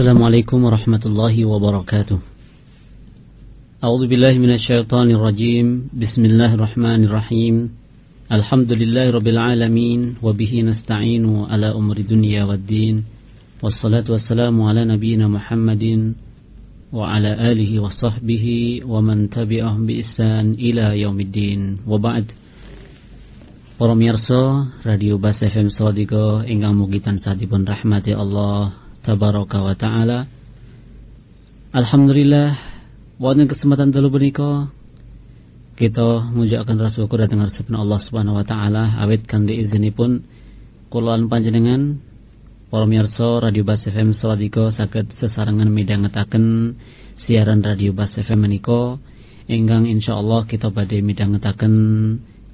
السلام عليكم ورحمة الله وبركاته أعوذ بالله من الشيطان الرجيم بسم الله الرحمن الرحيم الحمد لله رب العالمين وبه نستعين على أمر الدنيا والدين والصلاة والسلام على نبينا محمد وعلى آله وصحبه ومن تبعهم بإحسان إلى يوم الدين وبعد Para miyarsa Radio Bas FM Sawadika ingkang mugi tansah dipun rahmati Allah tabaraka wa taala. Alhamdulillah wonten kesempatan dalu punika kita ngucapkan rasa syukur dhateng sabda Allah Subhanahu wa taala. Awit kanthi izinipun kula panjenengan para miyarsa Radio Bas FM Sawadika saged sesarengan midhangetaken siaran Radio Bas FM menika ingkang insyaallah kita badhe midhangetaken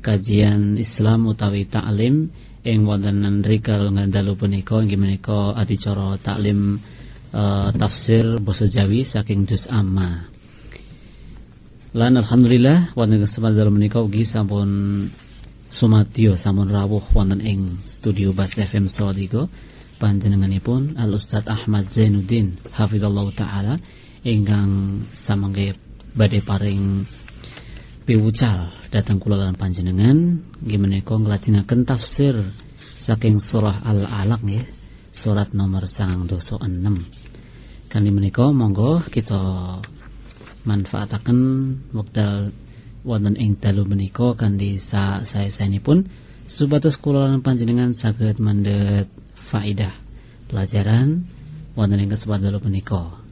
kajian Islam utawi taklim ing wonten nrikal ngandalu punika inggih menika adicara taklim uh, tafsir basa Jawi saking juz amma. Lan alhamdulillah wonten kesempatan dalu menika ugi sampun sumadyo sampun rawuh wonten ing studio Bas FM Sawadigo panjenenganipun Al Ustaz Ahmad Zainuddin hafizallahu taala ingkang samangke badhe paring piwucal datang kula lan panjenengan nggih menika nglajengaken tafsir saking surah Al-Alaq nggih surat nomor 96 kanthi menika monggo kita manfaataken wekdal wonten ing dalu menika kanthi sa sae-saenipun. Supados kula lan panjenengan saged mendhet faidah pelajaran wonten ing kesempatan menika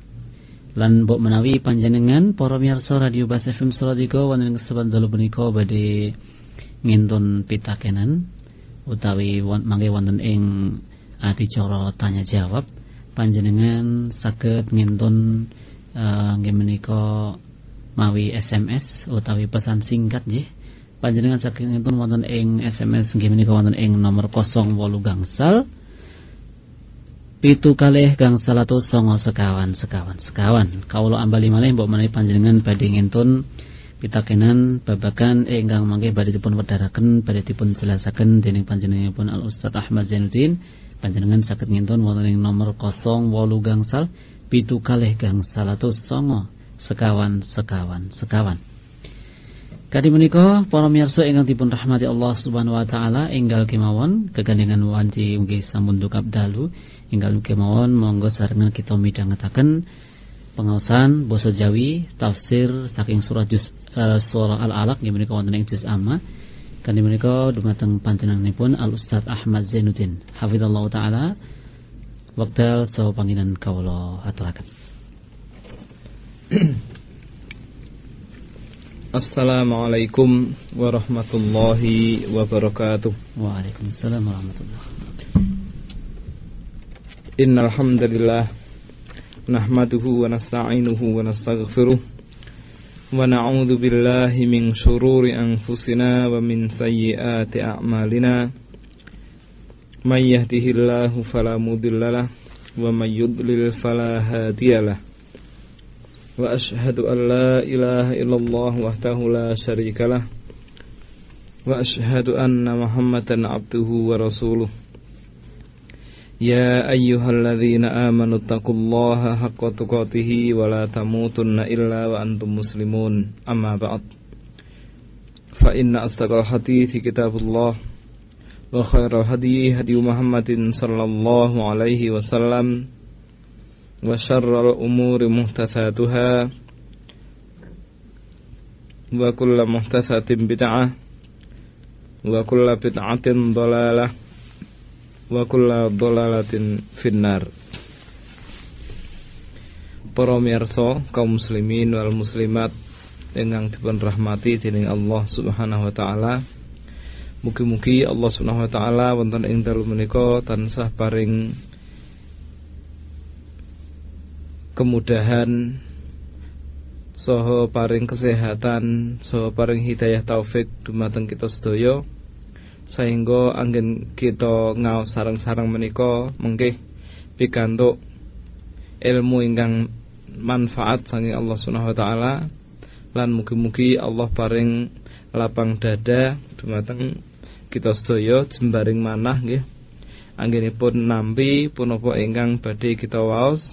lan mbok menawi panjenengan para miyarsa radio Bas FM Salatiga wonten kesempatan dalu punika badhe ngintun pitakenan utawi mangke wonten ing adicara tanya jawab. Panjenengan saged ngintun uh, mawi SMS utawi pesan singkat nggih. Panjenengan saged ngintun wonten ing SMS nggih menika wonten ing nomor 08 gangsal pitu kalih gang salatu songo sekawan sekawan sekawan. Kaulo ambali malih mbok menawi panjenengan badhe ngentun pitakenan babakan ingkang mangke badhe dipun wedharaken badhe dipun jelasaken dening panjenenganipun Al Ustaz Ahmad Zainuddin. Panjenengan saged ngentun wonten ing nomor 08 gangsal pitu kalih gang salatu songo sekawan sekawan sekawan Kadi menika para miyarsa ingkang dipun rahmati Allah Subhanahu wa taala enggal kemawon kegandengan wanci mugi sampun dukap dalu enggal kemawon monggo sarengan kita midhangetaken pengaosan basa Jawi tafsir saking surah juz uh, surah Al-Alaq nggih menika wonten ing juz amma. Kadi menika dumateng panjenenganipun Al Ustaz Ahmad Zainuddin. Hafizallahu taala. Wekdal saha panginan kawula aturaken Assalamualaikum warahmatullahi wabarakatuh. Waalaikumsalam warahmatullahi wabarakatuh. Innal hamdalillah nahmaduhu wa nasta'inuhu wa nastaghfiruh wa na'udzu billahi min shururi anfusina wa min sayyiati a'malina. May yahdihillahu fala mudhillalah wa may yudlil fala hadiyalah. وأشهد أن لا إله إلا الله وحده لا شريك له وأشهد أن محمدا عبده ورسوله يا أيها الذين آمنوا اتقوا الله حق تقاته ولا تموتن إلا وأنتم مسلمون أما بعد فإن أصدق الحديث كتاب الله وخير الهدي هدي محمد صلى الله عليه وسلم وشر الأمور محدثاتها وكل محدثة بدعة وكل بدعة ضلالة وكل ضلالة في النار Para miyarsa kaum muslimin wal muslimat ingkang dipun rahmati dening Allah Subhanahu wa taala. Mugi-mugi Allah Subhanahu wa taala wonten ing dalu menika tansah paring kemudahan soho paring kesehatan soho paring hidayah taufik dumateng kita sedaya. Sehingga angin kita ngau sarang-sarang menika mengke pikantuk ilmu ingkang manfaat saking Allah Subhanahu wa taala. Lan mugi-mugi Allah paring lapang dada dumateng kita sedaya jembaring manah nggih. Anggenipun nampi punapa ingkang badhe kita waos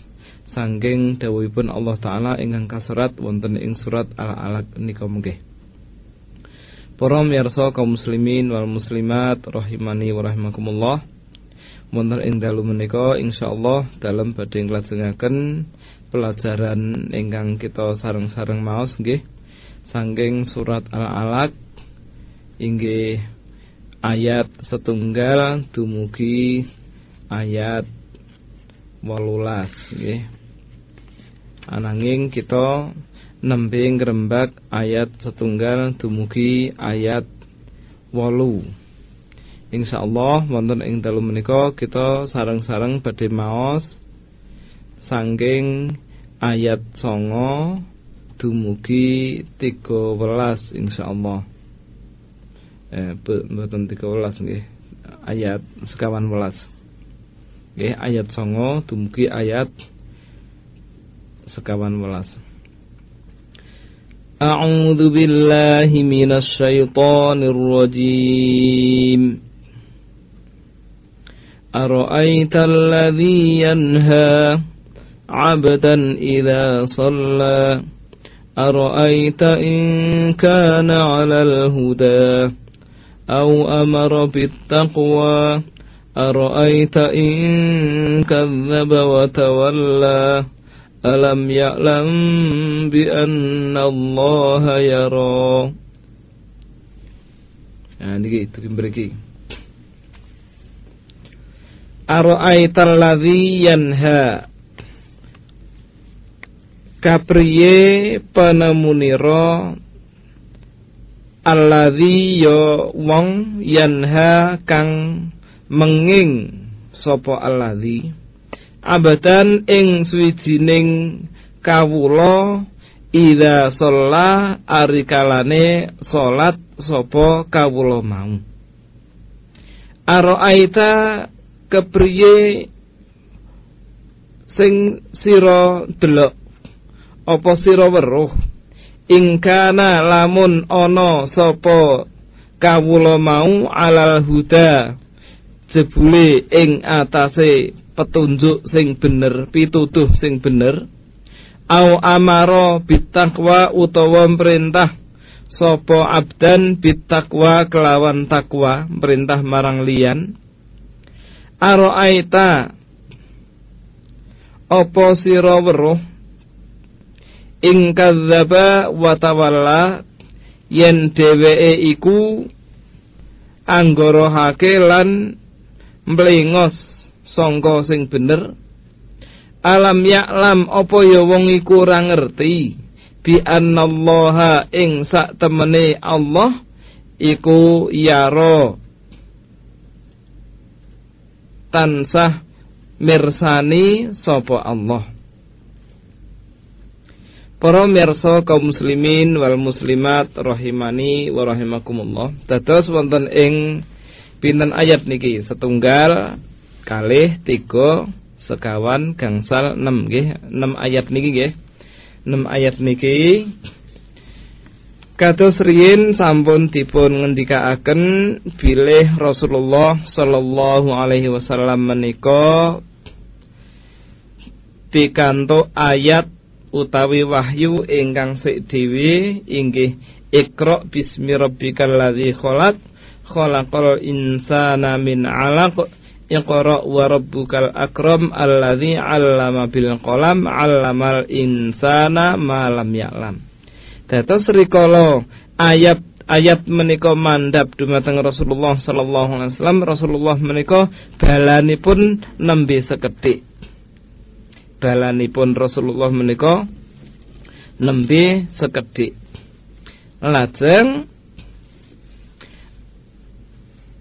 sanggeng dawuhipun Allah taala ingkang kaserat wonten ing surat Al-Alaq nika nggih. Para miyarsa kaum muslimin wal muslimat rahimani wa rahimakumullah. Wonten ing dalu menika insyaallah dalam badhe nglajengaken pelajaran ingkang kita sareng-sareng maos nggih sanggeng surat Al-Alaq inggih ayat setunggal dumugi ayat wolulas nggih. Ananging kita nembe ngrembak ayat setunggal dumugi ayat wolu. Insyaallah wonten ing dalu menika kita sareng-sareng badhe maos sangking ayat songo dumugi 13 insyaallah. Eh mboten 13 nggih. Ayat sekawan welas. Nggih ayat songo dumugi ayat sekawan welas A'udzu billahi minasy syaithanir rajim Ara'aital ladzi yanha 'abdan idza shalla Ara'aita in kana 'alal huda aw أو أمر بالتقوى أرأيت إن كذب وتولى Alam ya'lam bi anna Allah yara. Nah niki itu mriki. Ara'aital ladzi yanha Kapriye penemunira Alladzi yo wong yanha kang menging sapa alladzi abadan ing suwijining kawula ida sholla arikalane salat sapa kawula mau. Aro'aita kepriye sing sira delok? Apa sira weruh? Ing kana lamun ana sapa kawula mau alal huda jebule ing atase petunjuk sing bener, pitutuh sing bener. Au amaro bitakwa utawa perintah sopo abdan bitakwa kelawan takwa, perintah marang liyan. Aro'aita opo sira weruh ing tawalla yen dheweke iku anggorohake lan mlengos sangka sing bener. Alam ya'lam apa ya wong iku ora ngerti? Bi annallaha ing sak temene Allah iku yaro tansah mirsani sapa Allah. Para mirsa kaum muslimin wal muslimat rahimani wa rahimakumullah. Dados wonten ing pinten ayat niki? Setunggal kalih tiga sekawan gangsal enam nggih. Enam ayat niki nggih. Enam ayat niki. Kados riyin sampun dipun ngendikaaken bilih Rasulullah sallallahu alaihi wasallam menika pikantuk ayat utawi wahyu ingkang sik dhewe inggih Iqra bismi rabbikal ladzi khalaq khalaqal insana min 'alaq Iqra wa rabbukal akram alladzi 'allama bil qalam 'allamal insana ma lam ya'lam. Dados rikala ayat ayat menika mandhap dumateng Rasulullah sallallahu alaihi wasallam Rasulullah menika balanipun nembe seketik. Balanipun Rasulullah menika nembe sekedik. Lajeng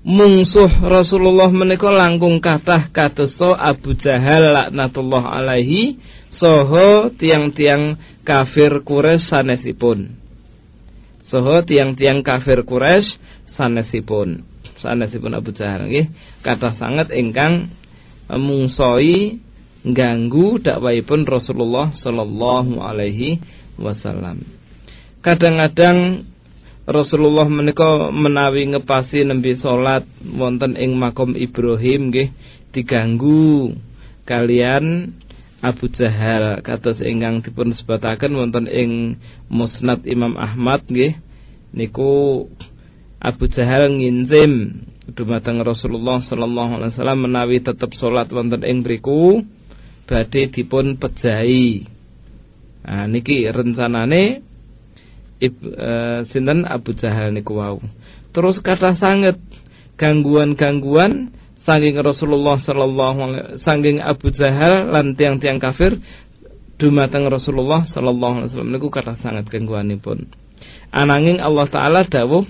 mungsuh Rasulullah menika langkung kathah kadosta Abu Jahal laknatullah alaihi saha tiang-tiang kafir Quraisy sanesipun. Saha tiang-tiang kafir Quraisy sanesipun. Sanesipun Abu Jahal nggih kathah sanget ingkang mungsoi ganggu dakwahipun Rasulullah sallallahu alaihi wasallam. Kadang-kadang Rasulullah menika menawi ngepasi nembe salat wonten ing makom Ibrahim nggih diganggu kalian Abu Jahal kados ingkang dipun sebataken wonten ing Musnad Imam Ahmad nggih niku Abu Jahal nginzim dumateng Rasulullah sallallahu alaihi wasallam menawi tetep salat wonten ing mriku badhe dipun pejahi. Nah niki rencanane Ib, uh, sinten Abu Jahal niku wau. Terus kata sanget gangguan-gangguan saking Rasulullah sallallahu alaihi saking Abu Jahal lan tiang-tiang kafir dumateng Rasulullah sallallahu alaihi wasallam niku kata sangat gangguanipun. Ananging Allah taala dawuh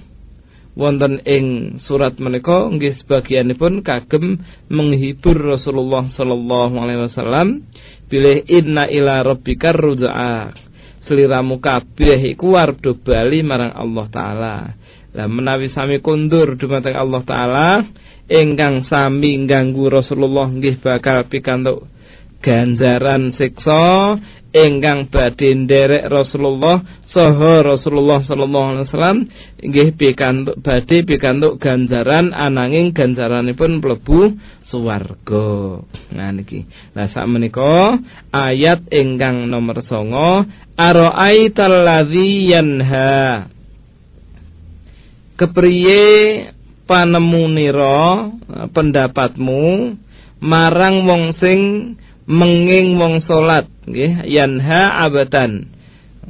wonten ing surat menika nggih sebagianipun kagem menghibur Rasulullah sallallahu alaihi wasallam bilih inna ila rabbikar rujaa seliramu kabeh iku arep bali marang Allah taala. Lah menawi sami kundur dumateng Allah taala ingkang sami ganggu Rasulullah nggih bakal pikantuk ganjaran siksa ingkang badhe nderek Rasulullah saha Rasulullah sallallahu alaihi wasallam nggih pikantuk badhe pikantuk ganjaran ananging ganjaranipun mlebu swarga. Nah niki. Lah sak menika ayat ingkang nomor 9 Ara'aital ladzi yanha Kepriye panemu nira pendapatmu marang wong sing menging wong salat nggih yanha abadan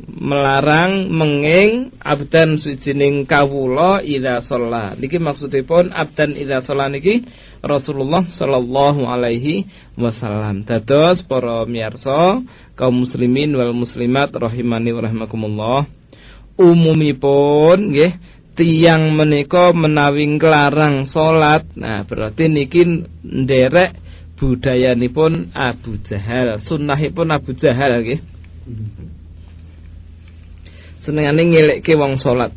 melarang menging abdan sujining kawula idza shalla. Niki maksudipun abdan idza shalla niki Rasulullah sallallahu alaihi wasallam. Dados para miyarsa kaum muslimin wal muslimat rahimani wa rahimakumullah. Umumipun nggih tiang menika menawi nglarang salat. Nah berarti niki nderek budayanipun Abu Jahal. Sunnahipun Abu Jahal nggih. Senengane ngelekke wong salat.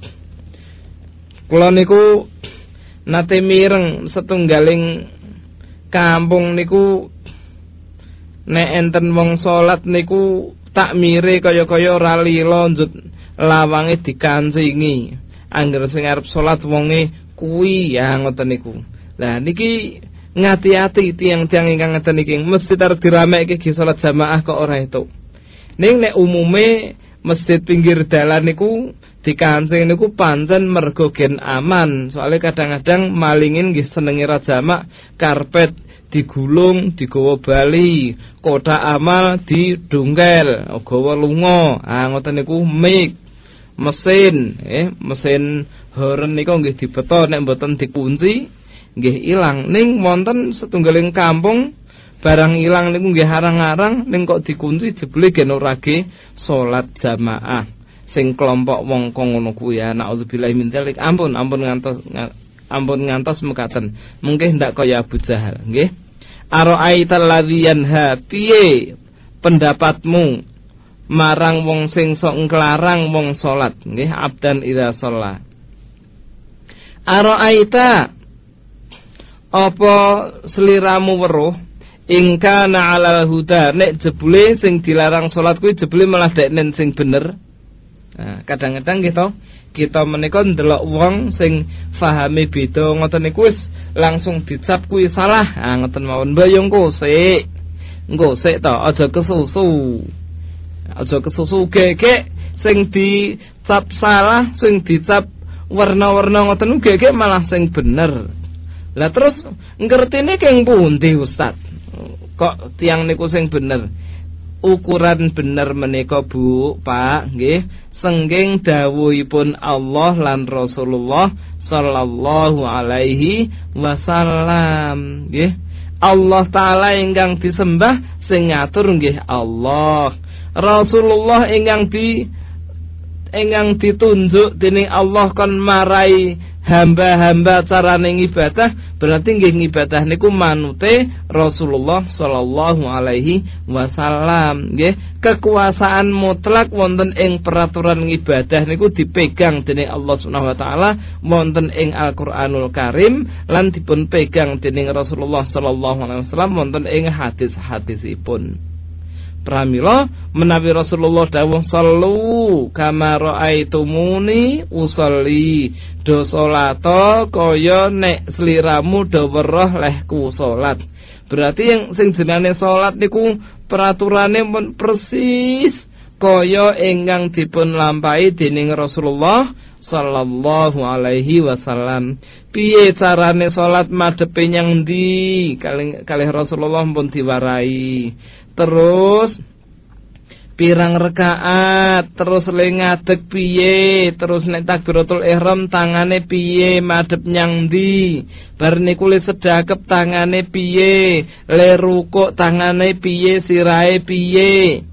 Kula niku nate mireng setunggaling kampung niku nek enten wong salat niku tak mire kaya-kaya ora lila njut lawange dikancingi angger sing arep salat wonge kuwi ya ngoten niku. Lah niki ngati-ati tiang-tiang ingkang ngeten iki mesti arep diramekke ki salat jamaah kok ora itu. Ning nek umume masjid pinggir dalan niku dikancing niku pancen mergo gen aman. Soalnya kadang-kadang malingin nggih senenge ra jamak karpet digulung, digawa bali, kota amal didungkel, gawa lunga. Ah ngoten niku mik mesin eh mesin horn niku nggih dibeto nek mboten dikunci nggih ilang. Ning wonten setunggaling kampung barang ilang niku nggih arang-arang ning kok dikunci jebule gen ora ge salat jamaah. Sing kelompok wong kok ngono kuwi ya. Naudzubillahi min dzalik. Ampun ampun ngantos ampun ngantos mekaten. Mungkin ndak kaya Abu Jahal nggih. Ara'aital ladzi yanha? Piye pendapatmu? Marang wong sing sok nglarang wong salat nggih. Abdan idza shalla Araaita apa seliramu weruh? Ingka na alal huda. Nek jebule sing dilarang salat kuwi jebule malah deknen sing bener. Nah kadang-kadang gitu kita menika ndelok wong sing fahami beda ngoten niku wis langsung dicap kuwi salah. Ah ngoten mawon. Mbayong sik engko sik aja kesusu. Aja kesusu gege sing dicap salah sing dicap warna-warna ngoten gege malah sing bener lah terus ngertine keng pundi Ustaz? Kok tiang niku sing bener? Ukuran bener menika Bu Pak nggih. Sengging dawuhipun Allah lan Rasulullah sallallahu alaihi wasallam nggih. Allah taala ingkang disembah sing ngatur nggih Allah. Rasulullah ingkang di ingkang ditunjuk dening Allah kon marai hamba-hamba carane ibadah berarti nggih ngibadah niku manute Rasulullah sallallahu alaihi wasallam nggih. Kekuasaan mutlak wonten ing peraturan ibadah niku dipegang dening Allah Subhanahu wa taala wonten ing Al-Qur'anul Karim lan dipun pegang dening Rasulullah sallallahu alaihi wasallam wonten ing hadis-hadisipun Pramila menawi Rasulullah dawuh sallu kama raaitumuni usolli do salata kaya nek sliramu do weruh lehku salat Berarti yang sing jenenge salat niku peraturane pun persis kaya ingkang dipun lampahi dening Rasulullah sallallahu alaihi wasallam. Piye carane salat madhepe nyang ndi? Kalih Rasulullah pun diwarai. Terus pirang rekaat terus le ngadeg piye terus nek takbiratul ihram tangane piye madhep nyang ndi? Bar niku le sedakep tangane piye le rukuk tangane piye sirahe piye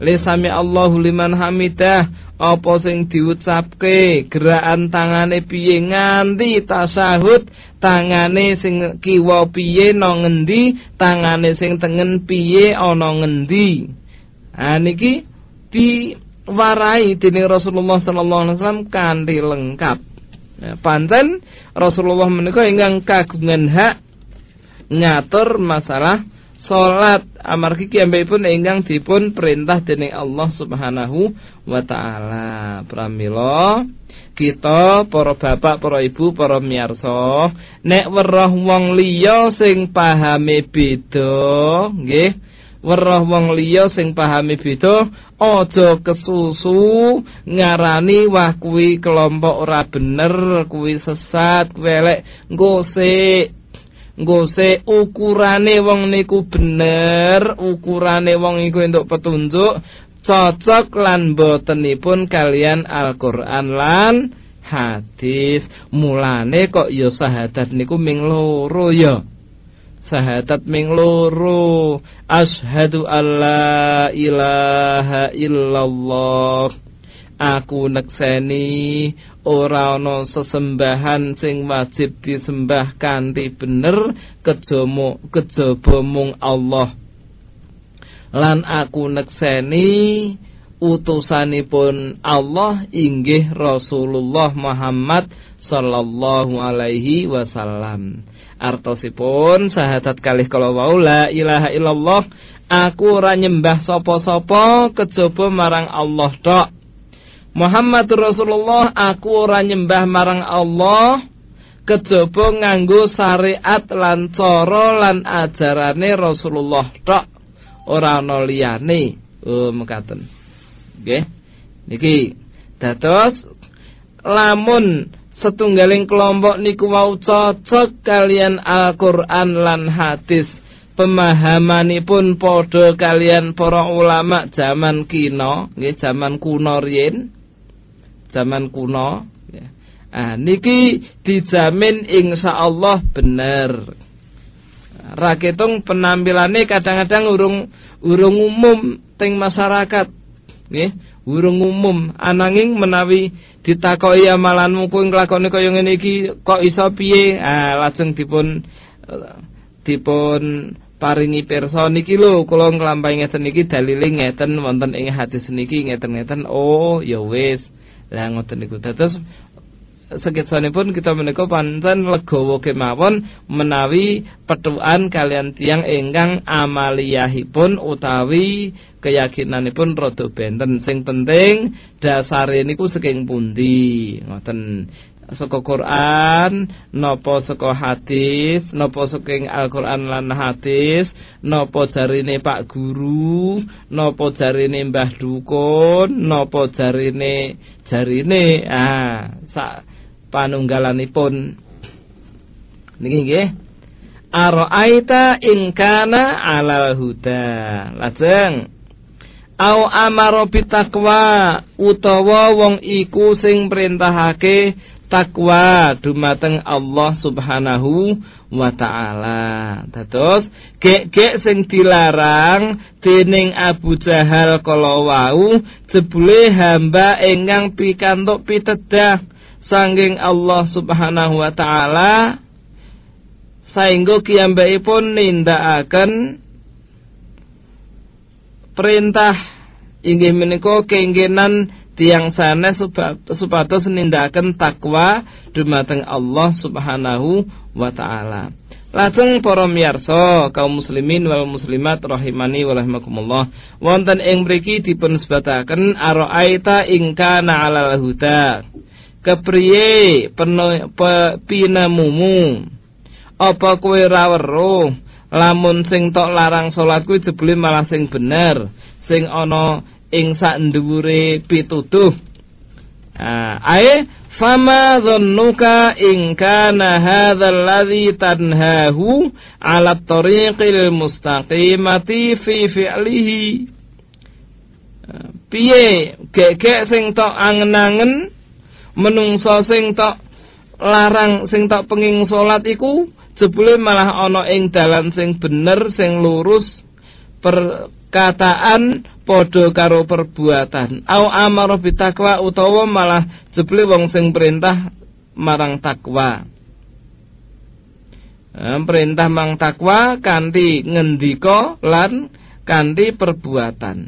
le sami Allahu liman hamidah. Apa sing diucapke? Gerakan tangane piye? Nganti tasahud. Tangane sing kiwa piye? No ngendi? Tangane sing tengen piye? Ana ngendi? Niki diwarai dening Rasulullah sallallahu alaihi wasallam kanthi lengkap. Ya, panten Rasulullah menika ingkang kagungan hak ngatur masalah salat amargi pun ingkang dipun perintah dening Allah Subhanahu wa taala. Pramila kita para bapak, para ibu, para miyarsa nek weruh wong liya sing pahame beda nggih weruh wong liya sing pahami beda aja kesusu ngarani wah kuwi kelompok ora bener kuwi sesat welek ngose ngose ukurane wong niku bener ukurane wong iku entuk petunjuk cocok lan botenipun kalian Al-Qur'an lan hadis. Mulane kok ya sahadat niku ming loro ya? Sahadat ming loro. Asyhadu alla ilaha illallah aku nekseni ora ana sesembahan sing wajib disembah kanthi bener kejaba kejaba mung Allah lan aku nekseni utusanipun Allah inggih Rasulullah Muhammad sallallahu alaihi wasallam Artosipun sahadat kalih kala wau la ilaha illallah aku ora nyembah sapa-sapa kejaba marang Allah tok. Muhammad Rasulullah aku ora nyembah marang Allah kejaba nganggo syariat lan cara lan ajarane Rasulullah tok. Ora ana liyane. Oh mekaten. Nggih. Niki dados lamun setunggaling kelompok niku wau cocok kalian Al-Qur'an lan hadis. Pemahamanipun padha kalian para ulama zaman kino, nggih zaman kuno riyin. Zaman kuno, ya. Ah niki dijamin insyaallah bener. Raketung penampilannya kadang-kadang urung urung umum teng masyarakat. Nggih, urung umum ananging menawi ditakoki amalanmu kuwi nglakoni kaya ngene iki kok iso piye ah lajeng dipun dipun paringi pirsa niki lho kula nglampahi ngeten niki dalile ngeten wonten ing hadis niki ngeten-ngeten oh ya wis lah ngoten niku. Dados pun kita menika pancen legawa kemawon menawi petuan kalian tiang ingkang amaliyahipun utawi keyakinanipun rada benten. Sing penting dasare niku saking pundi? Ngoten saka Quran napa saka hadis napa saking Al-Qur'an lan hadis napa jarine Pak Guru napa jarine Mbah Dukun napa jarine jarine ah sak panunggalanipun. Niki nggih. Ara'aita in kana 'alal huda. Lajeng. Au amaro bitakwa utawa wong iku sing perintahake takwa dumateng Allah Subhanahu wa taala. Dados gek-gek sing dilarang dening Abu Jahal kala wau jebule hamba ingkang pikantuk pitedah sanging Allah Subhanahu wa taala saengga kiyambakipun nindakaken perintah inggih menika keinginan tiang sana supados nindakaken takwa dumateng Allah Subhanahu wa taala. Lajeng para miyarsa kaum muslimin wal muslimat rahimani wa rahimakumullah. Wonten ing mriki dipun sebataken araita ing kana 'alal huda. Kepriye pinamumu? Apa kowe ra lamun sing tok larang salat kuwi jebule malah sing bener. Sing ana ing sak dhuwure pituduh. Ah ae fama dhannuka in kana hadzal ladzi tanhahu ala tariqil mustaqimati fi fi'lihi. Piye? Gek-gek sing tok angen-angen menungso sing tok larang sing tok penging salat iku jebule malah ana ing dalan sing bener sing lurus perkataan padha karo perbuatan. Au amara bitakwa utawa malah jebule wong sing perintah marang takwa. Perintah mang takwa kanthi ngendika lan kanthi perbuatan.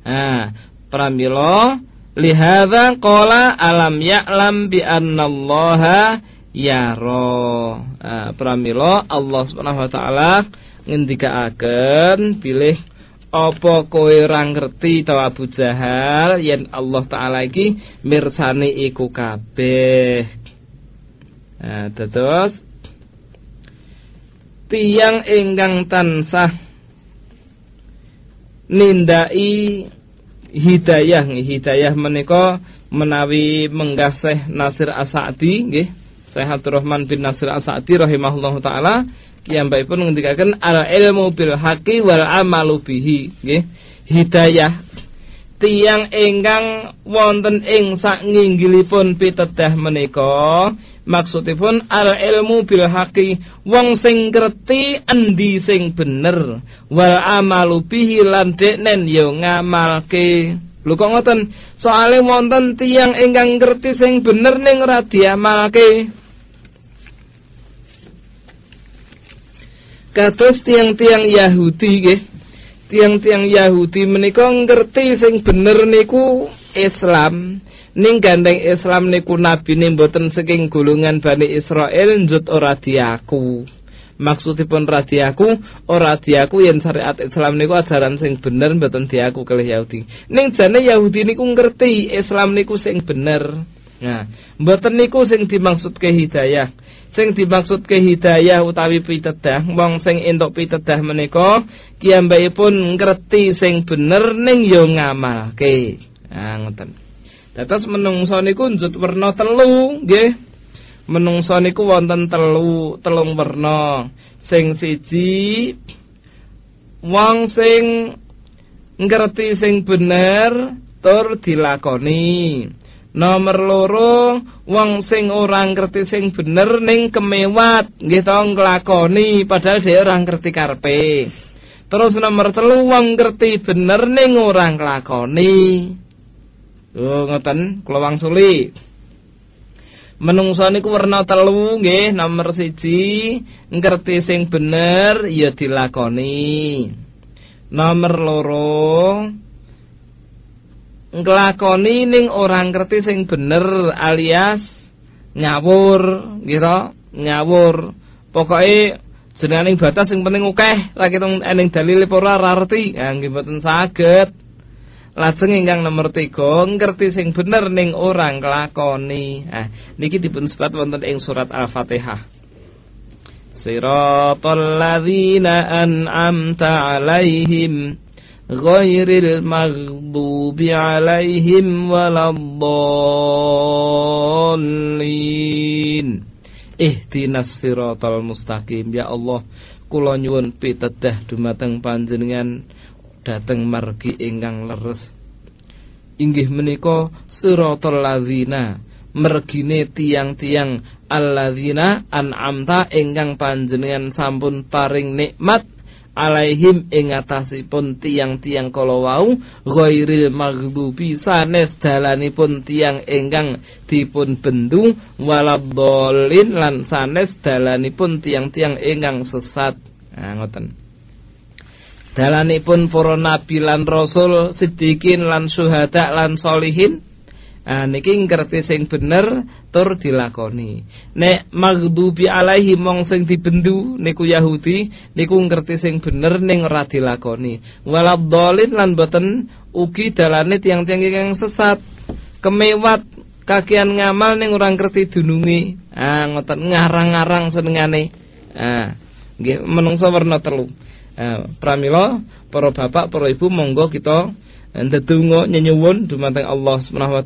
Nah pramila lihadza qala alam ya'lam bi annallaha yaro nah, pramila Allah Subhanahu wa taala ngendikaaken pilih apa kowe ora ngerti to Abu Jahal yen Allah taala iki mirsani iku kabeh. Nah terus tiang ingkang tansah nindai hidayah hidayah menika menawi menggah Syekh Nasir Asadi nggih Syekh Abdurrahman bin Nasir As-Sa'di rahimahullahu taala pun ngendikaken al ilmu bil haqqi wal amalu bihi nggih. Hidayah tiang ingkang wonten ing sak nginggilipun pitedah menika maksudipun al ilmu bil haqqi wong sing ngerti endi sing bener wal amalu bihi lan deknen yo ngamalke Lho kok ngoten? Soale wonten tiang ingkang ngerti sing bener ning ora diamalke. Kados tiang-tiang Yahudi nggih. Tiang-tiang Yahudi menika ngerti sing bener niku Islam. Ning gandeng Islam niku nabine mboten saking golongan Bani Israel njut ora diaku. Maksudipun ora diaku ora diaku yen syariat Islam niku ajaran sing bener mboten diaku kalih Yahudi. Ning jane Yahudi niku ngerti Islam niku sing bener nah mboten niku sing dimaksud ke hidayah. Sing dimaksud ke hidayah utawi pitedah wong sing entuk pitedah menika pun ngerti sing bener ning yo ngamalke. Ah ngoten. Dados menungso niku njut werna telu nggih. Menungso niku wonten telu telung werna. Sing siji wong sing ngerti sing bener tur dilakoni Nomor loro wong sing ora ngerti sing bener ning kemewat nggih to nglakoni padahal dhewe ora ngerti karepe. Terus nomor telu wong ngerti bener ning ora nglakoni. Oh ngoten kula wangsuli. Menungso niku werna telu nggih nomor siji ngerti sing bener ya dilakoni. Nomor loro nglakoni ning orang ngerti sing bener alias ngawur gitu ngawur pokoke jenenge batas sing penting akeh ra ketung ening dalil ora rarti ya nggih mboten saged. Lajeng ingkang nomor 3 ngerti sing bener ning orang nglakoni. Ah niki dipun sebat wonten ing surat al-fatihah. Siratal ladzina an'amta 'alaihim غير المغضوب عليهم ولا الضالين ihdinas siratal mustaqim ya Allah kula nyuwun pitedah dumateng panjenengan dhateng margi ingkang leres inggih menika siratal ladzina mergine tiang-tiang alladzina an'amta ingkang panjenengan sampun paring nikmat alaihim ing atasipun tiang-tiang kala wau ghairil maghdubi sanes dalanipun tiang ingkang dipun bendu waladhdallin lan sanes dalanipun tiang-tiang ingkang sesat. Nah ngoten. Dalanipun para nabi lan rasul sidikin lan syuhada lan solihin Ah niki ngerti sing bener tur dilakoni. Nek maghdubi alaihi mong sing dibendu niku Yahudi niku ngerti sing bener ning ora dilakoni. Waladhdallin lan boten ugi dalane tiang-tiang yang sesat. Kemewat kakian ngamal ning ora ngerti dununge. Ah ngoten ngarang-ngarang senengane. Ah, nggih menungso werna telu. Ah, pramila para bapak, para ibu monggo kita ndedonga nyenyuwun dumateng Allah Subhanahu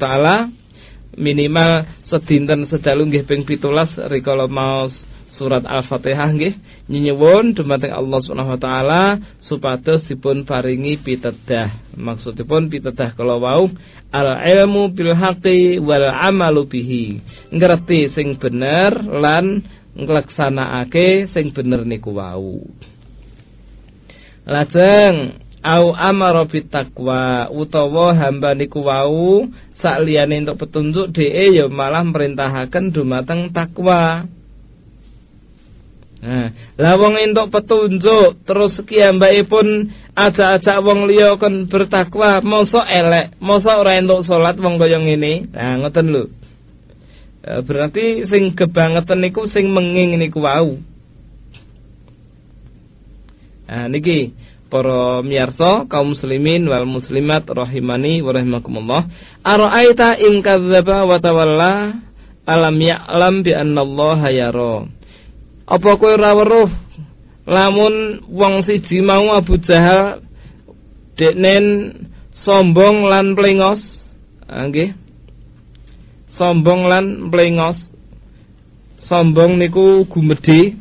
minimal sedinten sedalu nggih ping 17 rikala maos surat Al-Fatihah nggih nyuwun dumateng Allah Subhanahu wa taala supados dipun paringi pitedah. Maksudipun pitedah kala wau al ilmu bil haqqi wal amalu bihi. Ngerti sing bener lan nglaksanakake sing bener niku wau. Lajeng au amara taqwa utawa hamba niku wau sakliyane entuk petunjuk dhek ya malah merintahaken dumateng takwa. Nah, lah wong entuk petunjuk terus pun ajak-ajak wong liya kon bertakwa, mosok elek, mosok ora entuk salat wong kaya ngene. Nah, ngoten lho. E, berarti sing kebangetan niku sing menging niku wau. Nah, niki para miyarsa kaum muslimin wal muslimat rahimani wa rahimakumullah. Ara'aita in kadzdzaba wa tawalla? Alam ya'lam bi anna Allah yara. Apa kowe ora weruh? Lamun wong siji mau Abu Jahal deknen sombong lan plengos. Ah, nggih. Sombong lan plengos. Sombong niku gumedhe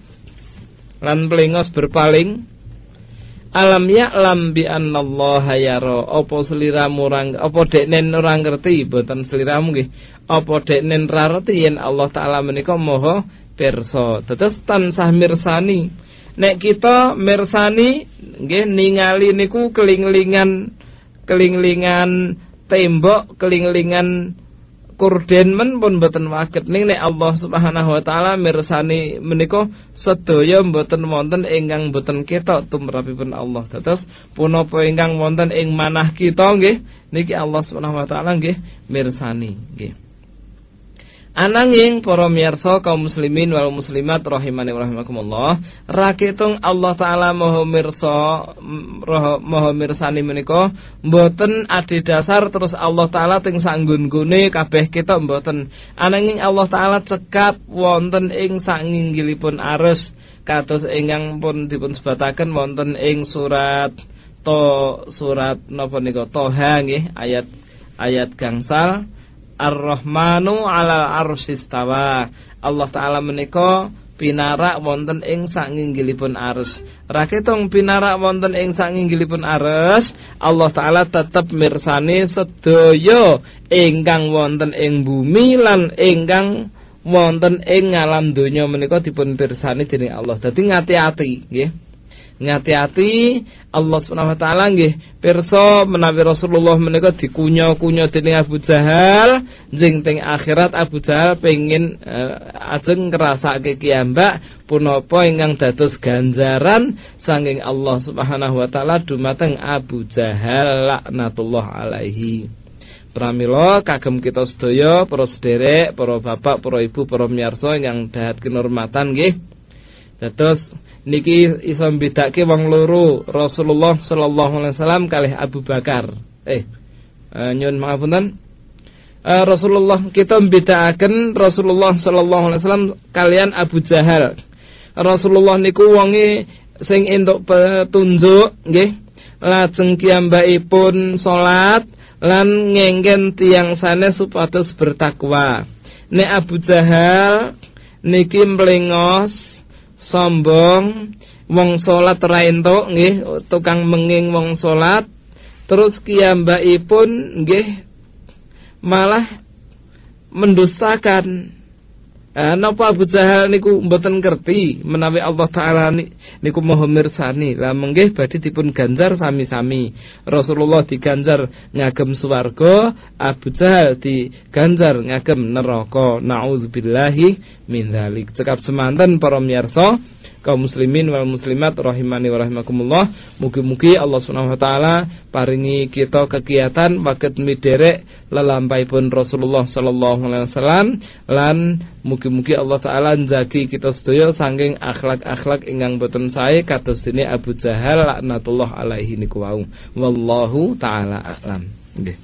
lan plengos berpaling alam ya'lam bi annallaha yara apa sliramu orang apa deknen ora ngerti boten sliramu nggih apa deknen ra ngerti yen Allah taala menika maha pirsa. Dados tansah mirsani. Nek kita mirsani nggih ningali niku kelinglingan kelinglingan tembok, kelinglingan korden men pun boten waget ning nek Allah Subhanahu wa taala mirsani menika sedaya mboten wonten ingkang boten ketok tumrapipun Allah. Dados punapa ingkang wonten ing manah kita nggih niki Allah Subhanahu wa taala nggih mirsani nggih. Ananging para miyarsa kaum muslimin wal muslimat rahimani wa rahimakumullah, rakitung Allah taala maha mirsa maha mirsani menika mboten adhedhasar terus Allah taala teng sanggun-gune kabeh kita mboten. Ananging Allah taala cekap wonten ing sanginggilipun arus kados ingkang pun dipun sebataken wonten ing surat to surat napa nika Toha nggih ayat ayat gangsal Ar-Rahmanu 'alal arsyistawa. Allah taala menika pinarak wonten ing sanginggilipun arus. Raketong pinarak wonten ing sanginggilipun arus, Allah taala tetep mirsani sedaya ingkang wonten ing bumi lan ingkang wonten ing alam donya menika dipun pirsani dening Allah. Dadi ngati-ati nggih ngati-ati Allah Subhanahu wa taala nggih pirsa menawi Rasulullah menika dikunya-kunya dening Abu Jahal jeng teng akhirat Abu Jahal pengin uh, ajeng ngrasake kiambak punapa ingkang dados ganjaran saking Allah Subhanahu wa taala dumateng Abu Jahal laknatullah alaihi Pramila kagem kita sedaya para sederek, para bapak, para ibu, para miyarsa ingkang dahat kinurmatan nggih. Dados niki iso mbedake wong loro Rasulullah sallallahu alaihi wasallam kalih Abu Bakar. Eh, uh, nyun pangapunten. Uh, Rasulullah kita mbedakaken Rasulullah sallallahu alaihi wasallam kalian Abu Jahal. Rasulullah niku wonge sing entuk petunjuk nggih. Lajeng kiyambakipun salat lan ngengken tiang sanes supados bertakwa. Nek Abu Jahal niki mlengos sombong wong salat ra entuk nggih tukang menging wong salat terus kiyambakipun nggih malah mendustakan Eh, napa Abu Jahal niku mboten ngerti menawi Allah taala niku maha mirsani. Lah menggih badhe dipun ganjar sami-sami. Rasulullah diganjar ngagem swarga, Abu Jahal diganjar ngagem neraka. Nauzubillahi min dzalik. Cekap semanten para miyarsa kaum muslimin wal muslimat rahimani wa rahimakumullah. Mugi-mugi Allah Subhanahu wa taala paringi kita kegiatan waket miderek pun Rasulullah sallallahu alaihi wasallam lan mugi-mugi Allah taala njagi kita sedaya saking akhlak-akhlak ingkang boten sae kados dene Abu Jahal laknatullah alaihi niku wau. Wallahu taala a'lam. Nggih.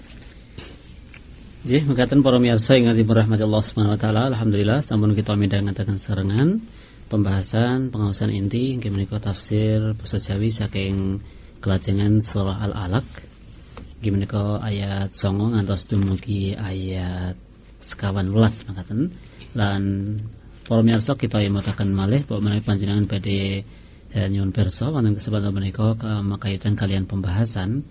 Nggih, mekaten para miyarsa ingkang dirahmati Allah Subhanahu wa taala, alhamdulillah sampun kita midhangetaken serengan pembahasan pengawasan inti inggih menika tafsir basa Jawi saking kelajengan surah Al-Alaq. Inggih menika ayat 9 ngantos dumugi ayat sekawan welas makaten lan para miyarsa kita yemutaken malih bahwa menawi panjenengan badhe eh, nyuwun pirsa wonten kesempatan menika makaitan kalian pembahasan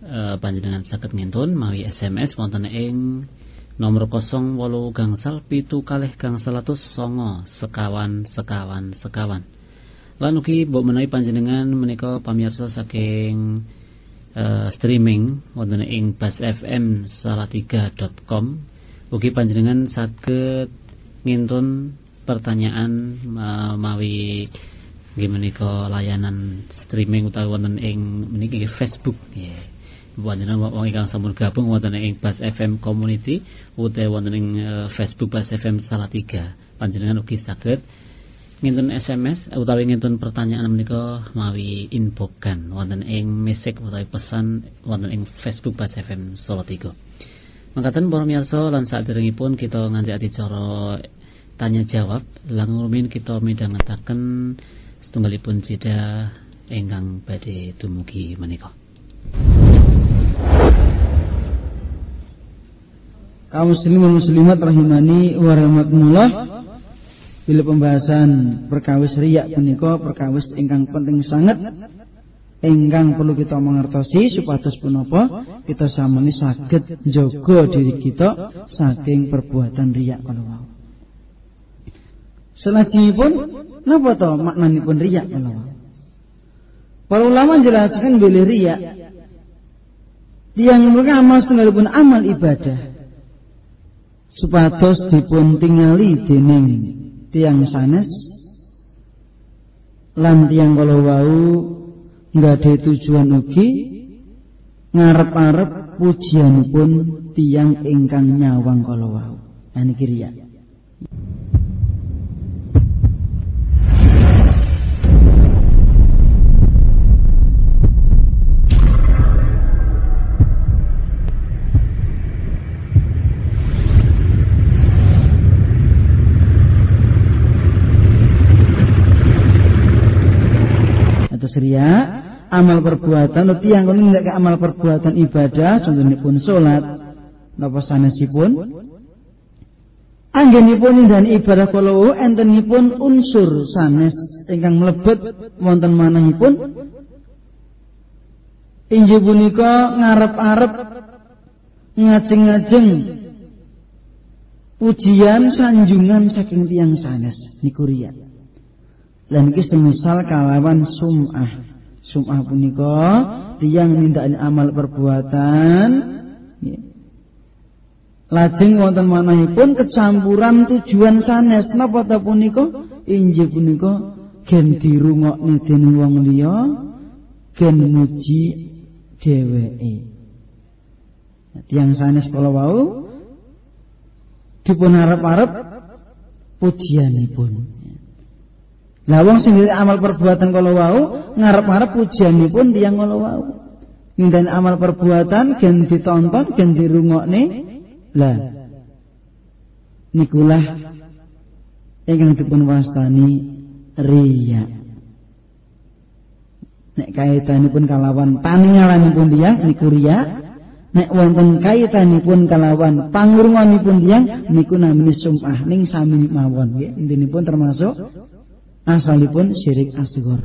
eh, panjenengan saged ngintun mawi SMS wonten ing nomor 08 gangsal pitu kalih gangsal atus songo sekawan sekawan sekawan. Lan ugi mbok panjenengan menika pamirsa saking uh, streaming wonten ing basfm salatiga.com ugi panjenengan saged ngintun pertanyaan uh, mawi gimana layanan streaming utawa wonten ing meniki Facebook. Yeah panjenengan wong ingkang sampun gabung wonten ing Bas FM Community utawa wonten ing uh, Facebook Bas FM Salatiga. Panjenengan ugi saged ngintun SMS utawi ngintun pertanyaan menika mawi inboxkan wonten ing mesek utawi pesan wonten ing Facebook Bas FM Salatiga. Mangkaten para miyarsa lan saderengipun kita nganti cara tanya jawab langkung rumin kita midhangetaken setunggalipun jeda ingkang badhe dumugi menika. Kaum muslimin muslimat rahimani wa rahmatullah bila pembahasan perkawis riak punika perkawis ingkang penting sangat ingkang perlu kita mengertosi supados punapa kita samani saged jaga diri kita saking perbuatan riak kalau Selajengipun napa to riak kalau wau? Para ulama jelaskan bila riak Tiang mereka amal setengah pun amal ibadah supados dipun tingali dening tiang sanes lan tiang kalau wau ada tujuan ugi ngarep-arep pujianipun tiang ingkang nyawang kalau wau. Ini kiriya amal perbuatan tiang kuning tidak amal perbuatan ibadah contohnya pun sholat napa sanesipun anggenipun dan ibadah kalau entenipun unsur sanes ingkang mlebet wonten manahipun injih punika ngarep-arep ngajeng-ngajeng ujian sanjungan saking tiang sanes niku riya. Dan iki semisal kalawan sum'ah. Sum'ah punika tiyang nindakake amal perbuatan. Lajeng wonten manahipun kecampuran tujuan sanes napa ta punika? Injih punika gen dirungokne dening wong liya gen muji dheweke. Tiang sanes kala wau dipun arep-arep pujianipun lah wong sing amal perbuatan kalau wau ngarep-ngarep pujianipun tiyang kalau wau. Nindani amal perbuatan gen ditonton, gen dirungokne. Lah nikulah ingkang dipun wastani riya. Nek kaitanipun kalawan paningalanipun tiyang niku riya. Nek wonten kaitanipun kalawan pangurunganipun tiyang niku namine sum'ah ning sami mawon nggih. Intinipun termasuk asalipun syirik asghar.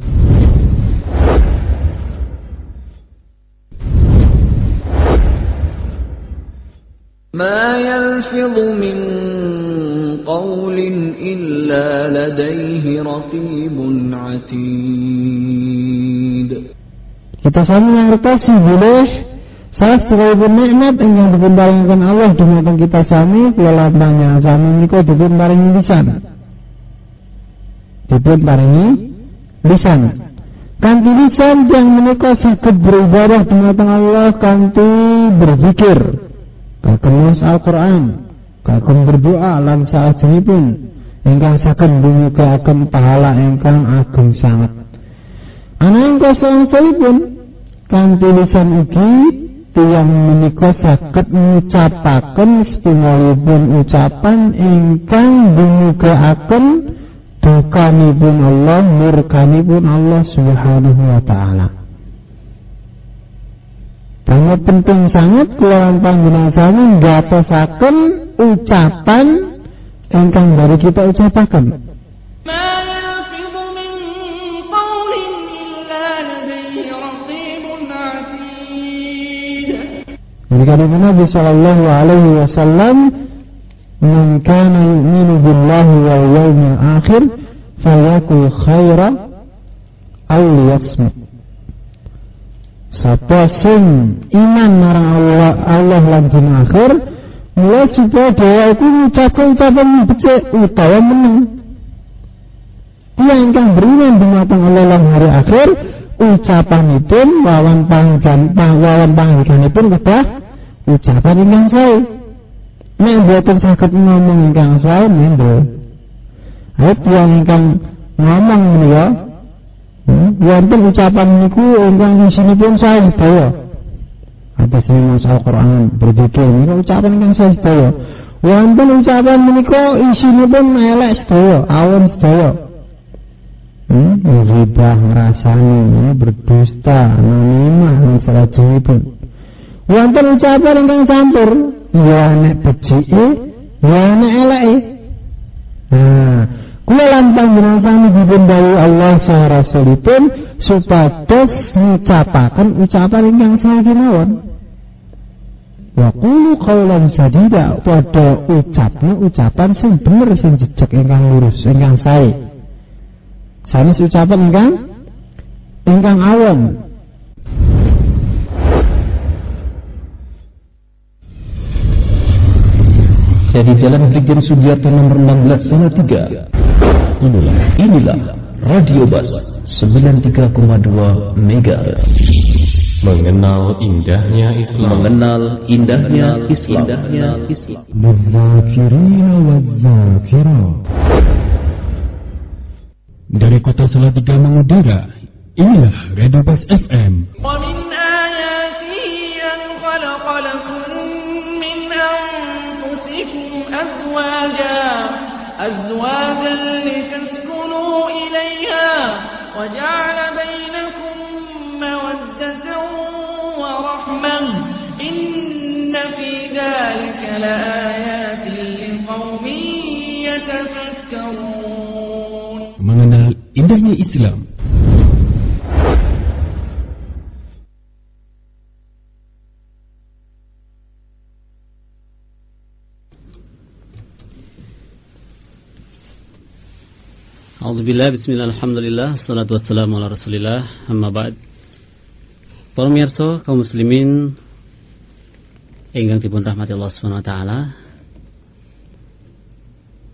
ما يلفظ من قول إلا لديه رقيب عتيد Kita sami mengerti bilih salah setunggalipun nikmat ingkang dipun paringaken Allah dumateng kita sami kula lapanya sami menika dipun paringi lisan dipun paringi lisan. Kanthi lisan yang menika saged beribadah dumateng Allah kanthi berzikir kagem Al-Qur'an kagem berdoa lan salajengipun ingkang saged dumugaken pahala ingkang ageng sanget. Ana ing kosong-kosongipun kanthi lisan ugi tiyang menika saged ngucapaken setunggalipun ucapan ingkang dumugaken dukanipun Allah murkanipun Allah Subhanahu wa taala Banget penting sangat kulawan panjenengan sami ngatosaken ucapan ingkang dari kita ucapaken. Jadi kata Nabi Sallallahu Alaihi Wasallam, "Man kana yu'minu billahi wal yawmil akhir, falyakul khaira aw liyasmut." Sapa sing iman marang Allah Allah lan dina akhir, mulai supaya dia iku ngucapkan ucapan becik utawa meneng. Ia ingkang beriman dumateng Allah lan hari akhir, ucapanipun wawan panggilan wawan panggilanipun kedah ucapan ingkang sae nek mboten saged ngomong ingkang sae mendel ayat yang ingkang ngomong menika hmm, wonten ucapan niku ingkang isinipun sae sedaya. Ada sing maca Al-Qur'an berzikir menika ucapan ingkang sae sedaya. Wonten ucapan menika isinipun elek sedaya awon sedaya. Hmm, ribah ngrasani berdusta namimah lan salajengipun wonten ucapan ingkang campur ya nek becike ya nek eleke nah kula lan panjenengan sami dipun Allah saha rasulipun supados ngucapaken ucapan ingkang sae kemawon. Wa qulu qawlan sadida padha ucapnya ucapan sing bener sing jejeg ingkang lurus ingkang sae. Sanes ucapan ingkang ingkang awon di Jalan Brigjen Sugiarto nomor 16 Salatiga. Inilah, inilah Radio Bas 93,2 MHz. Mengenal indahnya Islam. Mengenal indahnya Islam. Indahnya Islam. Dari kota Salatiga mengudara, inilah Radio Bas FM. أزواجا لتسكنوا إليها وجعل بينكم مودة ورحمة. إن في ذلك لآيات لقوم يتفكرون. Indahnya Islam Alhamdulillah, bismillah, alhamdulillah, salatu wassalamu ala rasulillah, amma ba'd. Para mirsa kaum muslimin Ingkang dipun rahmati Allah ta'ala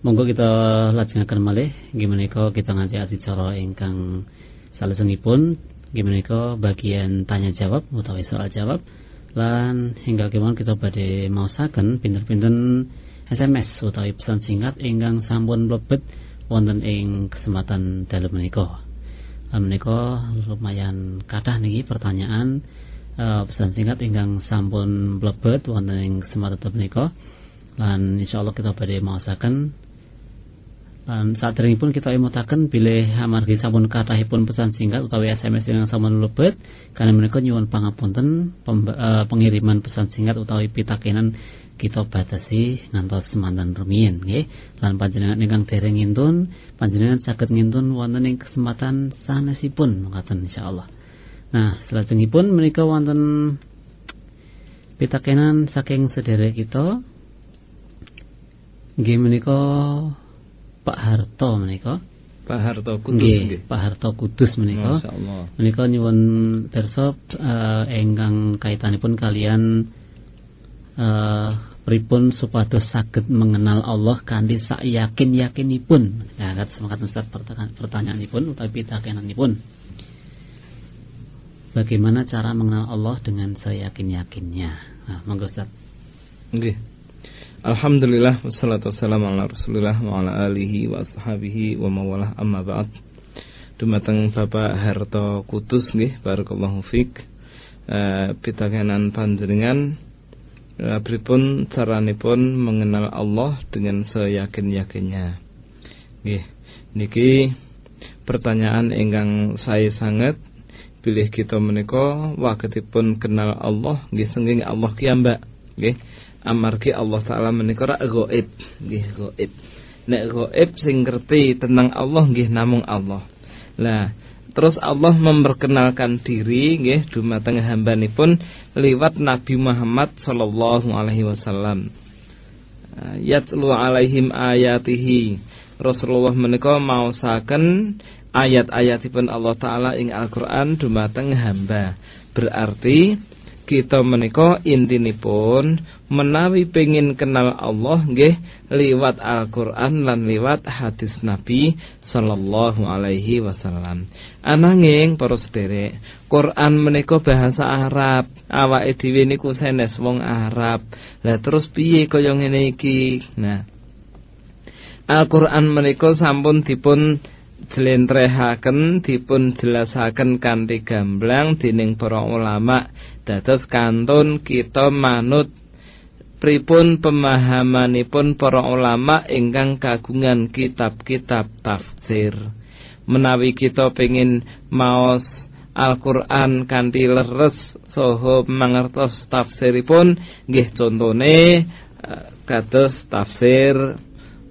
Monggo kita lajengaken malih Gimana kita ngaji adicara ingkang salesengipun Gimana bagian tanya jawab utawi soal jawab Lan hingga kemauan kita pada mausaken pinter-pinter SMS utawi pesan singkat ingkang sampun mlebet wonten ing kesempatan dalu menika. Menika lumayan kathah niki pertanyaan uh, pesan singkat ingkang sampun mlebet wonten ing kesempatan menika. Lan insyaallah kita badhe maosaken lan pun kita emutaken bilih amargi sampun kathahipun pesan singkat utawi SMS yang sampun mlebet karena menika nyuwun pangapunten uh, pengiriman pesan singkat utawi pitakenan kita batasi ngantos semantan rumiyin nggih. Lan panjenengan ingkang dereng ngintun panjenengan saged ngintun wonten ing kesempatan sanesipun ngoten insyaallah. Nah salajengipun menika wonten pitakenan saking sederek kita. Nggih menika Pak Harto menika Pak Harto Kudus nggih Pak Harto Kudus menika menika nyuwun pirsa uh, ingkang kaitanipun kalian uh, pripun supados saged mengenal Allah kanthi sak yakin-yakinipun. Ya, kat semangat Ustaz pertanyaanipun utawi pitakenanipun. Bagaimana cara mengenal Allah dengan seyakin-yakinnya? Nah, monggo Ustaz. Nggih. Alhamdulillah wassalatu wassalamu ala Rasulillah wa ala alihi wa ashabihi wa mawalah amma ba'd. Dumateng Bapak Harto Kutus nggih, barakallahu fik. Uh, pitakenan panjenengan Ya, pripun caranipun mengenal Allah dengan seyakin-yakinnya. Nggih. Niki pertanyaan ingkang saya sangat pilih kita menika waketipun kenal Allah nggih senging Allah kiambak nggih amargi Allah taala menika ra gaib nggih gaib nek gaib sing ngerti tentang Allah nggih namung Allah. Lah terus Allah memperkenalkan diri nggih dumateng hambanipun liwat Nabi Muhammad sallallahu alaihi wasallam. Yatlu alaihim ayatihi. Rasulullah menika maosaken ayat-ayatipun Allah taala ing Al-Qur'an dumateng hamba. Berarti kita menika intinipun menawi pengin kenal Allah nggih liwat Al-Qur'an lan liwat hadis Nabi sallallahu alaihi wasallam. Ananging para sederek, Quran menika bahasa Arab. Awake dhewe niku senes wong Arab. Lah terus piye kaya ngene iki? Nah, Al-Qur'an menika sampun dipun jlentrehaken dipun jelasaken kanthi gamblang dening para ulama dados kantun kita manut pripun pemahamanipun para ulama ingkang kagungan kitab-kitab tafsir? Menawi kita pengin maos Al-Qur'an kanthi leres saha mangertos tafsiripun nggih contone eh, kados tafsir.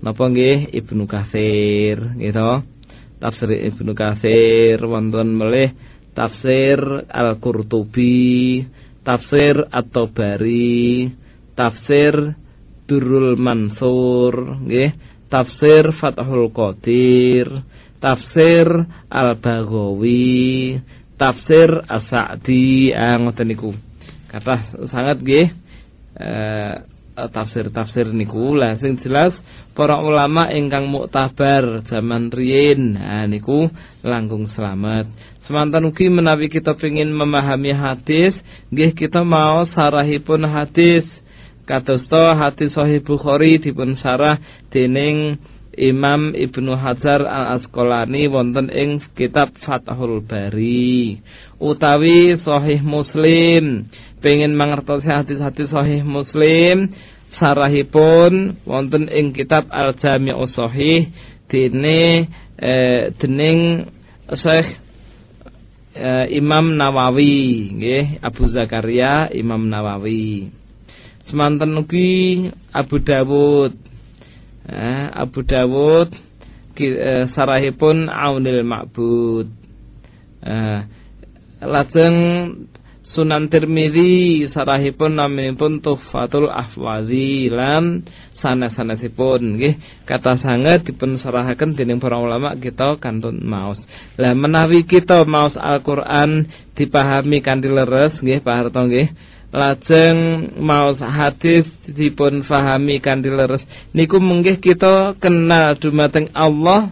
Napa nggih? Ibnu Katsir gitu tafsir Ibnu Katsir wonten melih tafsir Al-Qurtubi tafsir At-Tabari tafsir Durrul Mansur nggih tafsir Fathul Qadir tafsir Al-Baghawi tafsir As-Sa'di ah, niku. Kathah sangat nggih eh, tafsir-tafsir niku. Lah sing jelas para ulama ingkang muktabar zaman riyin nah niku langkung selamat semantan ugi menawi kita pengin memahami hadis nggih kita mau sarahipun hadis. Kadosta hadis sahih Bukhari dipun sarah dening Imam Ibnu Hajar Al Asqalani wonten ing kitab Fathul Bari. Utawi Sahih Muslim pengen mangertosi hadis-hadis Sahih Muslim sarahipun wonten ing kitab Al Jami'us Sahih dene eh, dening Syekh eh, Imam Nawawi nggih Abu Zakaria Imam Nawawi. Semanten ugi Abu Dawud. Eh, Abu Dawud eh, sarahipun Aunil Ma'bud. Eh, lajeng Sunan Tirmidzi sarahipun naminipun Tuhfatul Ahwazi lan sanes-sanesipun nggih kata sangat dipun sarahaken dening para ulama kita kantun maos. Lah menawi kita maos Al-Qur'an dipahami kanthi leres nggih Pak Harto nggih. Lajeng maos hadis dipun fahami kanthi leres niku menggih kita kenal dumateng Allah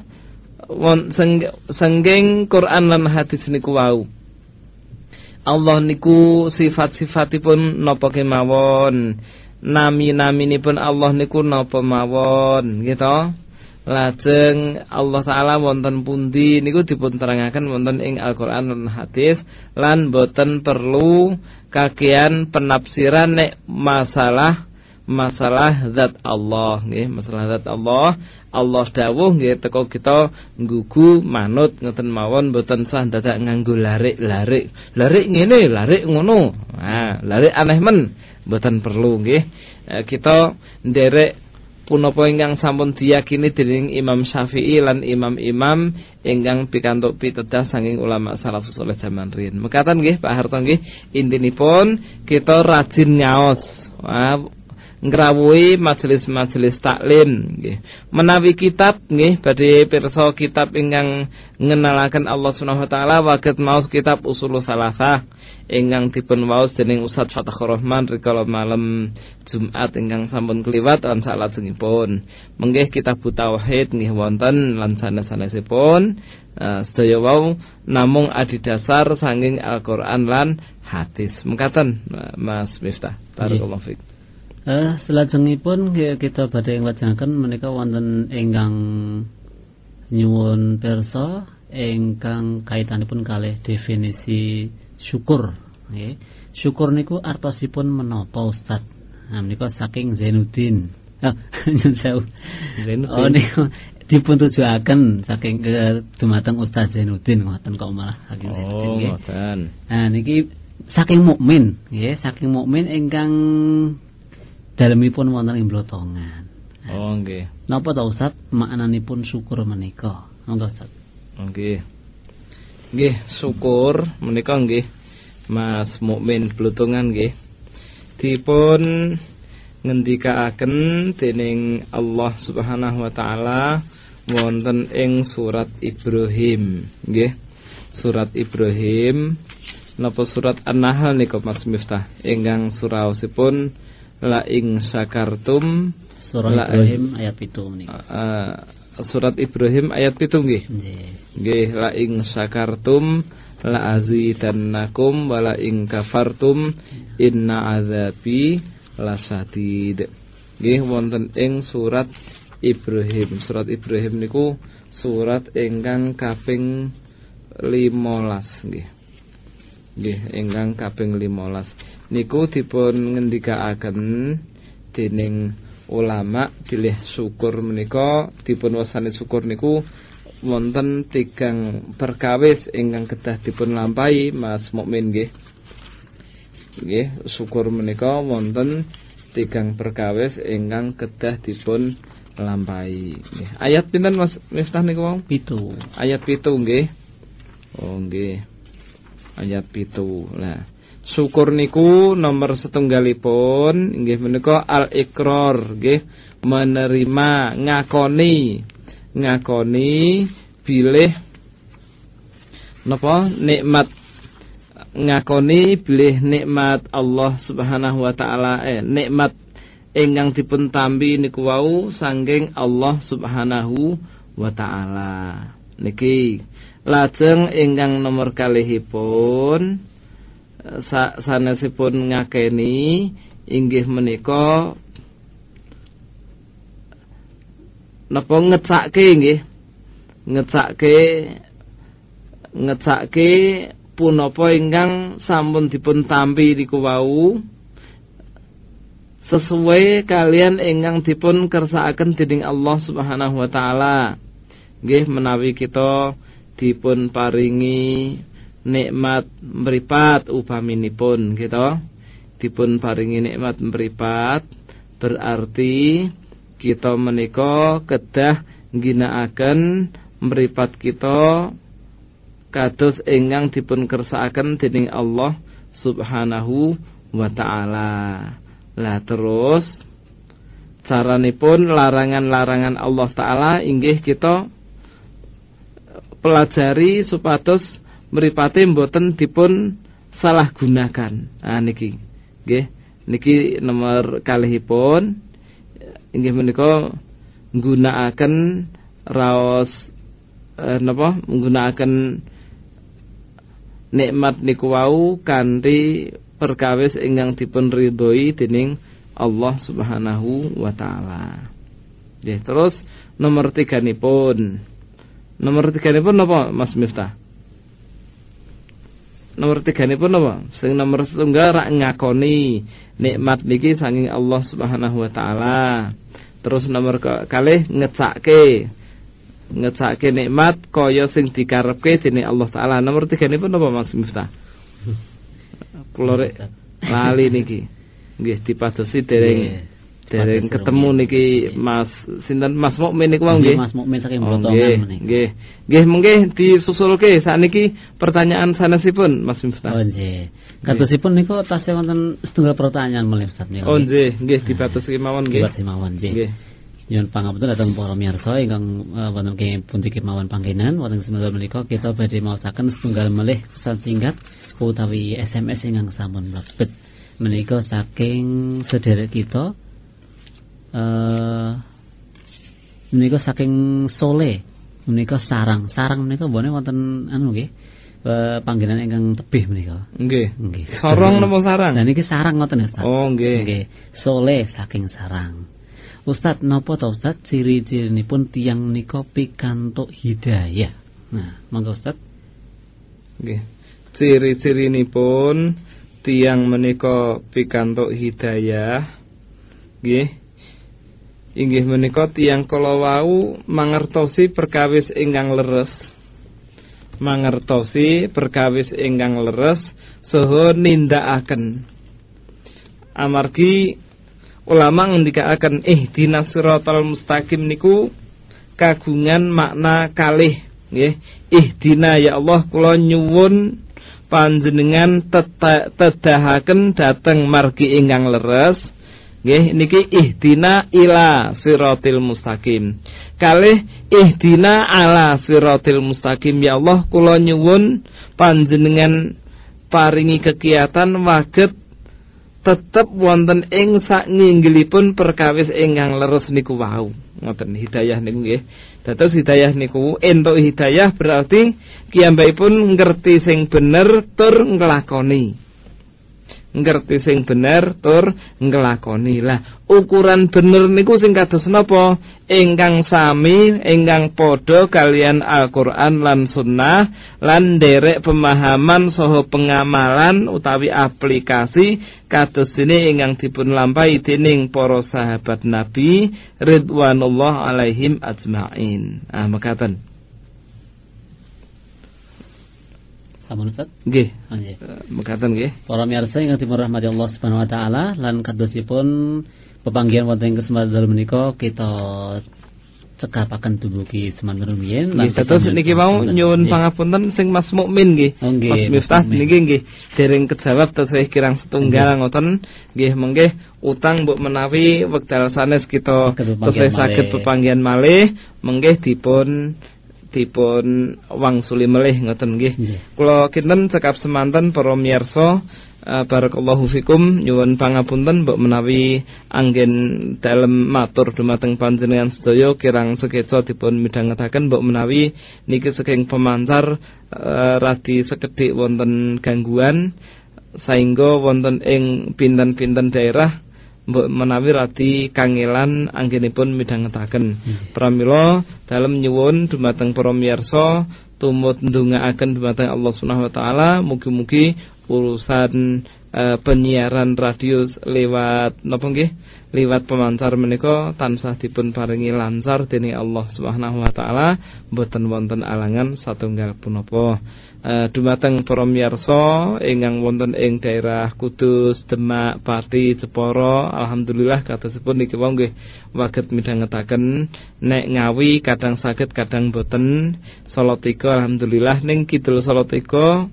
senggeng Quran lan hadis niku wau. Allah niku sifat-sifatipun napa kemawon? Nami-naminipun Allah niku napa mawon? Gitu. Lajeng Allah taala wonten pundi niku dipun terangaken wonten ing Al-Qur'an lan hadis lan boten perlu kakean penafsiran nek masalah masalah zat Allah nggih masalah zat Allah Allah dawuh nggih teko kita nggugu manut ngoten mawon mboten sah dadak nganggo larik-larik larik ngene larik ngono nah larik aneh men mboten perlu nggih eh, kita nderek punapa ingkang sampun diyakini dening Imam Syafi'i lan imam-imam ingkang pikantuk pitedah saking ulama salafus saleh zaman riyin. Mekaten nggih Pak Harto nggih intinipun kita rajin ngaos. Wah, ngrawuhi majelis-majelis taklim nggih. Menawi kitab nggih badhe pirsa kitab ingkang ngenalaken Allah Subhanahu wa taala waget maos kitab Usulul Salasah ingkang dipun waos dening Ustaz Fatah Rahman rikala malam Jumat ingkang sampun kliwat lan salajengipun. Menggih kitab tauhid nggih wonten lan sanes-sanesipun uh, sedaya wau namung adidasar sanging Al-Qur'an lan hadis. Mengkaten Mas Miftah. Barakallahu fiik. Eh selajengipun kita badhe nglajengaken menika wonten ingkang nyuwun persa ingkang kaitanipun kalih definisi syukur nggih. Syukur niku artosipun menapa Ustaz? Nah menika saking Zainuddin. Oh. Zainuddin. Oh niku dipun tujuaken saking ke dumateng Ustaz Zainuddin ngoten kok malah saking Zainuddin Oh, nggih. ngoten. Nah niki saking mukmin nggih, saking mukmin ingkang dalemipun wonten ing blotongan. Oh, nggih. Napa ta Ustaz maknanipun syukur menika? Monggo Ustaz. Nggih. Nggih, syukur menika nggih Mas Mukmin Blutungan nggih. Dipun ngendikaaken dening Allah Subhanahu wa taala wonten ing surat Ibrahim nggih. Surat Ibrahim napa surat An-Nahl nika Mas Miftah ingkang suraosipun la ing syakartum Surah La- Ibrahim ayat 7 menika. eh, surat Ibrahim ayat 7 nggih. Nggih. Nggih la ing syakartum la azidannakum wa la ing kafartum inna azabi lasadid. Nggih wonten ing surat Ibrahim. Surat Ibrahim niku surat ingkang kaping 15 nggih. Nggih ingkang kaping 15. Niku dipun ngendikaaken dening ulama bilih syukur menika dipun wasani syukur niku wonten tigang perkawis ingkang kedah dipun lampahi Mas Mukmin nggih. Nggih, syukur menika wonten tigang perkawis ingkang kedah dipun lampahi. Nggih. Ayat pinten Mas Miftah niku wau? Pitu. Ayat pitu nggih. Oh nggih. Ayat pitu. Lah, syukur niku nomor setunggalipun nggih menika al-iqrar nggih, menerima, ngakoni, ngakoni bilih napa nikmat ngakoni bilih nikmat Allah Subhanahu wa taala eh nikmat ingkang dipun tampi niku wau saking Allah Subhanahu wa taala. Niki lajeng ingkang nomor kalihipun sa sanesipun ngakeni inggih menika napa ngecake nggih ngecake ngecake punapa ingkang sampun dipun tampi niku wau sesuai kalian ingkang dipun kersakaken dening Allah Subhanahu wa taala. Nggih menawi kita dipun paringi nikmat mripat upaminipun kita dipun paringi nikmat mripat berarti kita menika kedah ngginakaken mripat kita kados ingkang dipun kersakaken dening Allah Subhanahu wa taala. Lah terus caranipun larangan-larangan Allah taala inggih kita pelajari supados mripate mboten dipun salah gunakan. Ah niki. Nggih, niki nomor kalihipun inggih menika nggunakaken raos eh, napa nggunakaken nikmat niku wau kanthi perkawis ingkang dipun ridhoi dening Allah Subhanahu wa taala. Nggih, terus nomor tiga nipun. Nomor tiga nipun napa Mas Miftah? Nomor tiga nipun napa? Sing nomor setunggal rak ngakoni nikmat niki saking Allah Subhanahu wa taala. Terus nomor ke- kalih ngecake ngecake nikmat kaya sing dikarepke dening Allah taala. Nomor tiga nipun napa Mas Miftah? Kula rek lali niki. Nggih dipadosi dereng. Dereng ketemu niki Mas sinten Mas Mukmin niku wau Nggih. Mas Mukmin saking Oh, Blotongan nggih, menika. nggih. Nggih, mengke disusulke sakniki pertanyaan sanesipun Mas Miftah. Oh nggih. Katosipun niku tasih wonten setunggal pertanyaan mulih Ustaz menika. Oh nggih, nggih dipatosi mawon nggih. Kibat simawon nggih. Nggih. Nyuwun pangapunten dhateng para miyarsa ingkang eh, wonten ing pundi kemawon panggenan wonten semoga menika kita badhe maosaken setunggal melih pesan singkat utawi SMS ingkang sampun mlebet menika saking sedherek kita eh menika saking Sole menika sarang sarang menika bone wonten anu nggih eh, panggenan ingkang tebih menika Nggih. nggih Sorong napa sarang? Nah niki sarang ngoten ya Ustaz Oh nggih. Nggih, soleh saking sarang. Ustaz napa ta Ustaz ciri-cirinipun tiang nika pikantuk hidayah. Nah, monggo Ustaz. Nggih. Ciri-cirinipun tiang menika pikantuk hidayah nggih inggih menika tiyang kala wau mangertosi perkawis ingkang leres. Mangertosi perkawis ingkang leres saha nindakaken. Amargi ulama ngendikaaken ihdinas siratal mustaqim niku kagungan makna kalih nggih. Ihdina ya Allah kula nyuwun panjenengan tedahaken dhateng margi ingkang leres nggih niki ihdina ila siratil mustaqim kalih ihdina ala siratil mustaqim ya Allah kula nyuwun panjenengan paringi kegiatan waget tetep wonten ing saknginggilipun perkawis ingkang leres niku wau. Ngoten hidayah niku nggih. Dados hidayah niku entuk hidayah berarti kiyambakipun ngerti sing bener tur nglakoni ngerti sing bener tur nglakoni. Lah, ukuran bener niku sing kados napa? Ingkang sami, ingkang padha kalian Al-Qur'an lan sunnah lan derek pemahaman saha pengamalan utawi aplikasi kados dene ingkang dipun lampahi dening para sahabat Nabi ridwanullah alaihim ajmain. Ah mekaten. Sampun Ustaz? Nggih. Nggih. Eh, Mekaten nggih. Para miyarsa ingkang dirahmati Allah Subhanahu wa taala lan kadosipun pepanggihan wonten ing kesempatan dalu menika kita cekapaken dumugi semanten rumiyin lan terus niki mau nyuwun pangapunten sing Mas Mukmin nggih. Oh, Mas Miftah niki nggih dereng kejawab tesih kirang setunggal ngoten nggih mengke utang mbok menawi wekdal sanes kita tesih saged pepanggihan malih mengke dipun dipun wangsuli melih ngoten nggih. Nggih. Kula kinten cekap semanten para miyarsa eh, barakallahu fikum nyuwun pangapunten mbok menawi anggen dalem matur dumateng panjenengan sedaya kirang sekeca dipun midhangetaken mbok menawi niki saking pemancar eh, radi sekedhik wonten gangguan sehingga wonten ing pinten-pinten daerah mbok menawi radi kangelan anggenipun midhangetaken. Pramila dalem nyuwun dumateng para miyarsa tumut ndongaaken dumateng Allah Subhanahu wa taala mugi-mugi urusan eh, penyiaran radio lewat napa nggih? Liwat pemancar menika tansah dipun paringi lancar dening Allah Subhanahu wa taala mboten wonten alangan satunggal punapa. Eh, dumateng para miyarsa ingkang wonten ing daerah Kudus, Demak, Pati, Jepara, alhamdulillah katosipun niki wau nggih waget midhangetaken nek ngawi kadang saged kadang boten. Salatiga alhamdulillah ning kidul Salatiga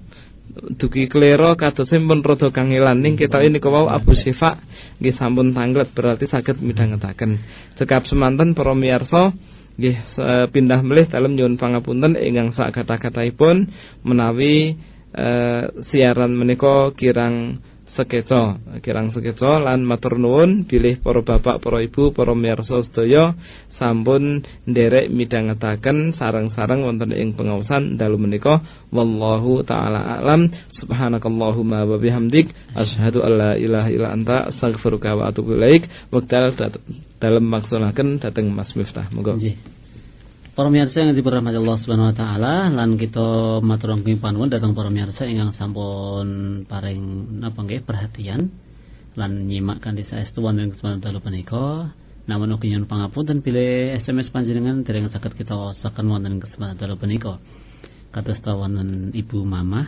dugi klero kadosipun rada kangelan. Ning ketoke nika wau Abu Syifa nggih sampun tanglet berarti saged midhangetaken. Cekap semanten para miyarsa nggih eh, pindah melih dalem nyuwun pangapunten ingkang sak kata-kataipun menawi eh, siaran menika kirang sekeca. Kirang sekeca lan matur nuwun bilih para bapak para ibu para miyarsa sedaya sampun nderek midhangetaken sareng-sareng wonten ing pengaosan dalu menika. Wallahu taala alam. Subhanakallahumma wa bihamdik. Asyhadu an la ilaha illa anta. Astaghfiruka wa atubu ilaik. Dat- dalem maksulaken dhateng Mas Miftah. Monggo. Nggih. Para miyarsa yang dirahmati Allah Subhanahu wa taala lan kita matur nuwun panuwun dhateng para miyarsa ingkang sampun paring napa nggih perhatian lan nyimak kanthi saestu wonten kesempatan dalu punika. Namun ugi nyuwun pangapunten bilih SMS panjenengan dereng saged kita wasaken wonten kesempatan dalu punika. Kados ta wonten Ibu Mamah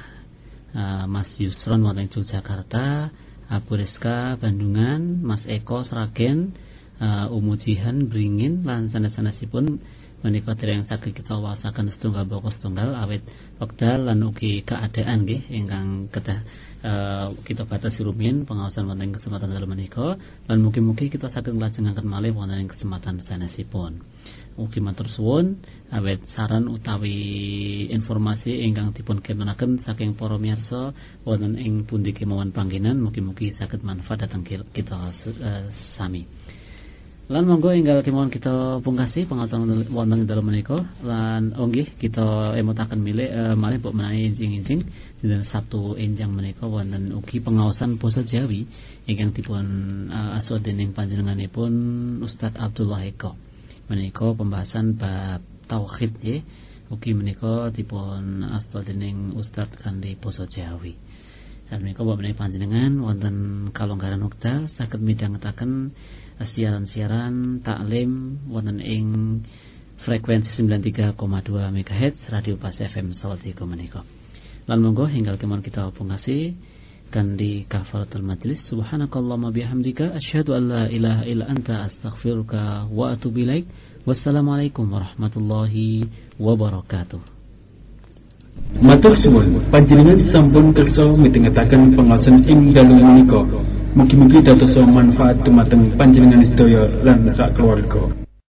eh, Mas Yusron wonten Yogyakarta, Abu Rizka Bandungan, Mas Eko Sragen, uh, Umu Jihan Bringin lan sanes-sanesipun menika dereng saged kita wasaken setunggal boko setunggal awit wekdal lan ugi keadaan nggih ingkang kedah uh, kita batasi rumiyin pengawasan wonten kesempatan dalu menika lan mugi-mugi kita saged nglajengaken malih wonten ing kesempatan sanesipun. Ugi matur suwun awet saran utawi informasi ingkang dipun kintunaken saking para miyarsa wonten ing pundi kemawon panggenan mugi-mugi saged manfaat dhateng ki- kita eh, sami. Lan monggo enggal kemawon kita pungkasi pengawasan wonten ing dalem menika lan oh nggih kita emutaken milih eh, malih mbok menawi injing-injing dinten Sabtu enjang menika wonten ugi pengawasan basa Jawi ingkang dipun uh, asuh dening panjenenganipun Ustadz Abdullah Eko. Menika pembahasan bab tauhid nggih. Ugi menika dipun asta dening Ustadz kanthi basa Jawi. Dan menika bapak panjenengan wonten kalonggaran wekdal saged midhangetaken siaran-siaran taklim wonten ing frekuensi 93,2 MHz Radio Pas FM Salatiga menika. Lan monggo hinggal kemon kita pungasi kan di kafaratul majlis subhanakallahumma bihamdika asyhadu an la ilaha illa anta astaghfiruka wa atubu ilaik. Wassalamualaikum warahmatullahi wabarakatuh. Matur suwun panjenengan sampun kersa mitengetaken pengawasan ing dalu menika. Mugi-mugi dados manfaat dumateng panjenengan sedaya lan sak keluarga.